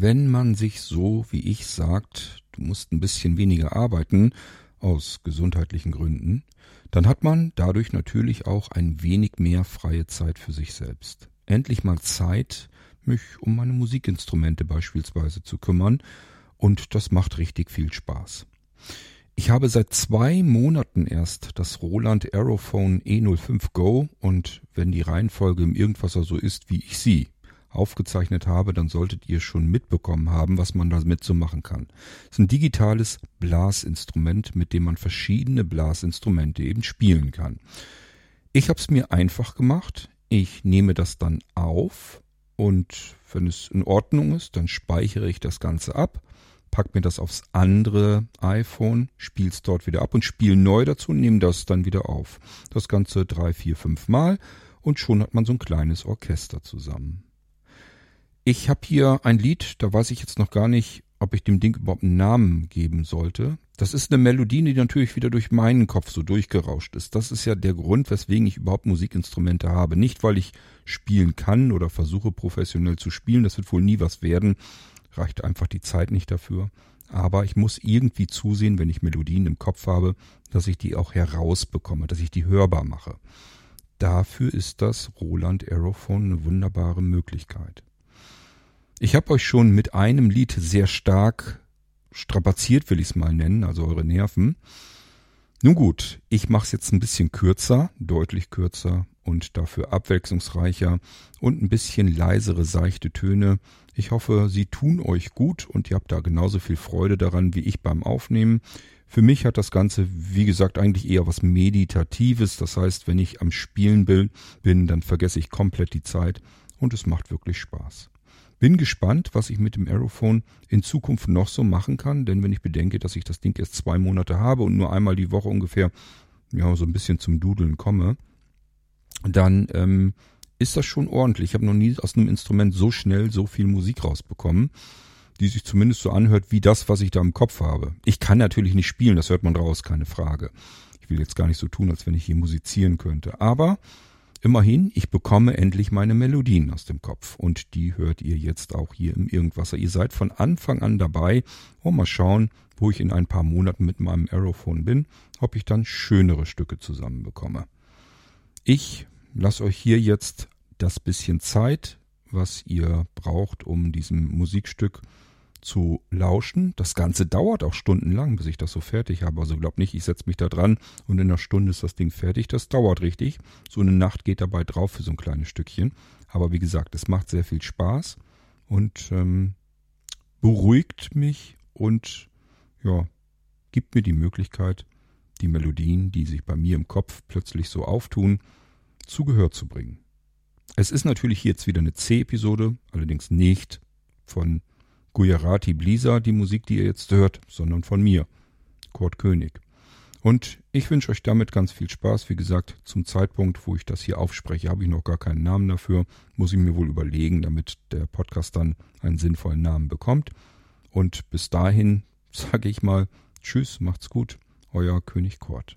Wenn man sich so wie ich sagt, du musst ein bisschen weniger arbeiten, aus gesundheitlichen Gründen, dann hat man dadurch natürlich auch ein wenig mehr freie Zeit für sich selbst. Endlich mal Zeit, mich um meine Musikinstrumente beispielsweise zu kümmern, und das macht richtig viel Spaß. Ich habe seit zwei Monaten erst das Roland Aerophone E05 Go und wenn die Reihenfolge im Irgendwasser so ist, wie ich sie aufgezeichnet habe, dann solltet ihr schon mitbekommen haben, was man damit so machen kann. Es ist ein digitales Blasinstrument, mit dem man verschiedene Blasinstrumente eben spielen kann. Ich habe es mir einfach gemacht. Ich nehme das dann auf und wenn es in Ordnung ist, dann speichere ich das Ganze ab pack mir das aufs andere iPhone, spiel's dort wieder ab und spiel neu dazu und nehme das dann wieder auf. Das Ganze drei, vier, fünf Mal und schon hat man so ein kleines Orchester zusammen. Ich habe hier ein Lied, da weiß ich jetzt noch gar nicht, ob ich dem Ding überhaupt einen Namen geben sollte. Das ist eine Melodie, die natürlich wieder durch meinen Kopf so durchgerauscht ist. Das ist ja der Grund, weswegen ich überhaupt Musikinstrumente habe. Nicht, weil ich spielen kann oder versuche professionell zu spielen, das wird wohl nie was werden, reicht einfach die Zeit nicht dafür. Aber ich muss irgendwie zusehen, wenn ich Melodien im Kopf habe, dass ich die auch herausbekomme, dass ich die hörbar mache. Dafür ist das Roland Aerophone eine wunderbare Möglichkeit. Ich habe euch schon mit einem Lied sehr stark strapaziert, will ich es mal nennen, also eure Nerven. Nun gut, ich mache es jetzt ein bisschen kürzer, deutlich kürzer und dafür abwechslungsreicher und ein bisschen leisere, seichte Töne. Ich hoffe, sie tun euch gut und ihr habt da genauso viel Freude daran wie ich beim Aufnehmen. Für mich hat das Ganze, wie gesagt, eigentlich eher was Meditatives. Das heißt, wenn ich am Spielen bin, dann vergesse ich komplett die Zeit und es macht wirklich Spaß. Bin gespannt, was ich mit dem Aerophone in Zukunft noch so machen kann, denn wenn ich bedenke, dass ich das Ding erst zwei Monate habe und nur einmal die Woche ungefähr ja so ein bisschen zum Dudeln komme, dann ähm, ist das schon ordentlich. Ich habe noch nie aus einem Instrument so schnell so viel Musik rausbekommen, die sich zumindest so anhört wie das, was ich da im Kopf habe. Ich kann natürlich nicht spielen, das hört man raus, keine Frage. Ich will jetzt gar nicht so tun, als wenn ich hier musizieren könnte. Aber Immerhin, ich bekomme endlich meine Melodien aus dem Kopf und die hört ihr jetzt auch hier im Irgendwasser. Ihr seid von Anfang an dabei und mal schauen, wo ich in ein paar Monaten mit meinem Aerophone bin, ob ich dann schönere Stücke zusammenbekomme. Ich lasse euch hier jetzt das bisschen Zeit, was ihr braucht, um diesem Musikstück zu lauschen. Das Ganze dauert auch stundenlang, bis ich das so fertig habe. Also glaubt nicht, ich setze mich da dran und in einer Stunde ist das Ding fertig. Das dauert richtig. So eine Nacht geht dabei drauf für so ein kleines Stückchen. Aber wie gesagt, es macht sehr viel Spaß und ähm, beruhigt mich und ja, gibt mir die Möglichkeit, die Melodien, die sich bei mir im Kopf plötzlich so auftun, zu Gehör zu bringen. Es ist natürlich jetzt wieder eine C-Episode, allerdings nicht von Gujarati Blisa, die Musik, die ihr jetzt hört, sondern von mir, Kurt König. Und ich wünsche euch damit ganz viel Spaß. Wie gesagt, zum Zeitpunkt, wo ich das hier aufspreche, habe ich noch gar keinen Namen dafür. Muss ich mir wohl überlegen, damit der Podcast dann einen sinnvollen Namen bekommt. Und bis dahin sage ich mal Tschüss, macht's gut, euer König Kurt.